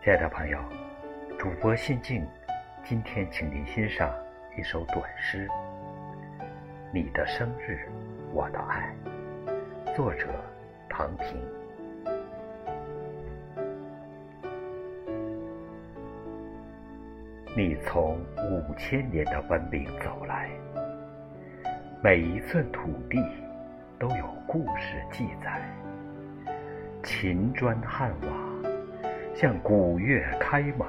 亲爱的朋友，主播心静，今天请您欣赏一首短诗《你的生日，我的爱》，作者唐平。你从五千年的文明走来，每一寸土地都有故事记载，秦砖汉瓦。向古乐开蒙，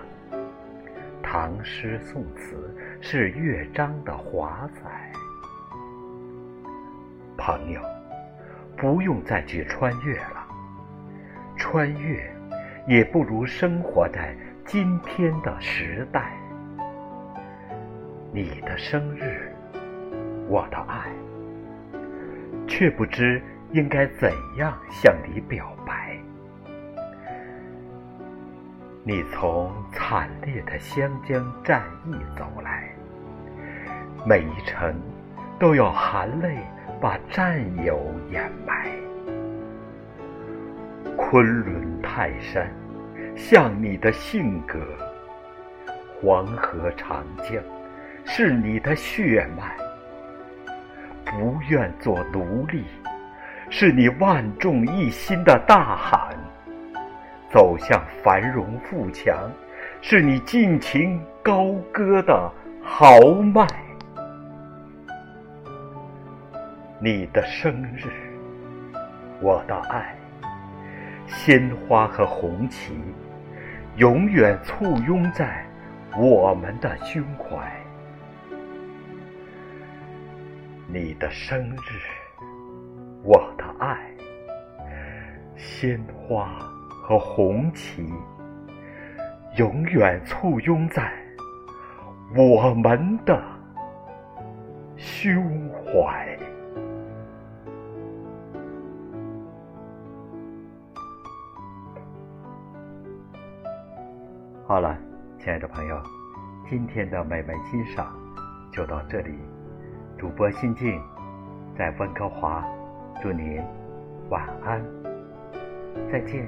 唐诗宋词是乐章的华彩。朋友，不用再去穿越了，穿越也不如生活在今天的时代。你的生日，我的爱，却不知应该怎样向你表白。你从惨烈的湘江战役走来，每一程都要含泪把战友掩埋。昆仑泰山像你的性格，黄河长江是你的血脉。不愿做奴隶，是你万众一心的大喊。走向繁荣富强，是你尽情高歌的豪迈。你的生日，我的爱，鲜花和红旗，永远簇拥在我们的胸怀。你的生日，我的爱，鲜花。和红旗永远簇拥在我们的胸怀。好了，亲爱的朋友，今天的美美欣赏就到这里。主播心静在温哥华，祝您晚安，再见。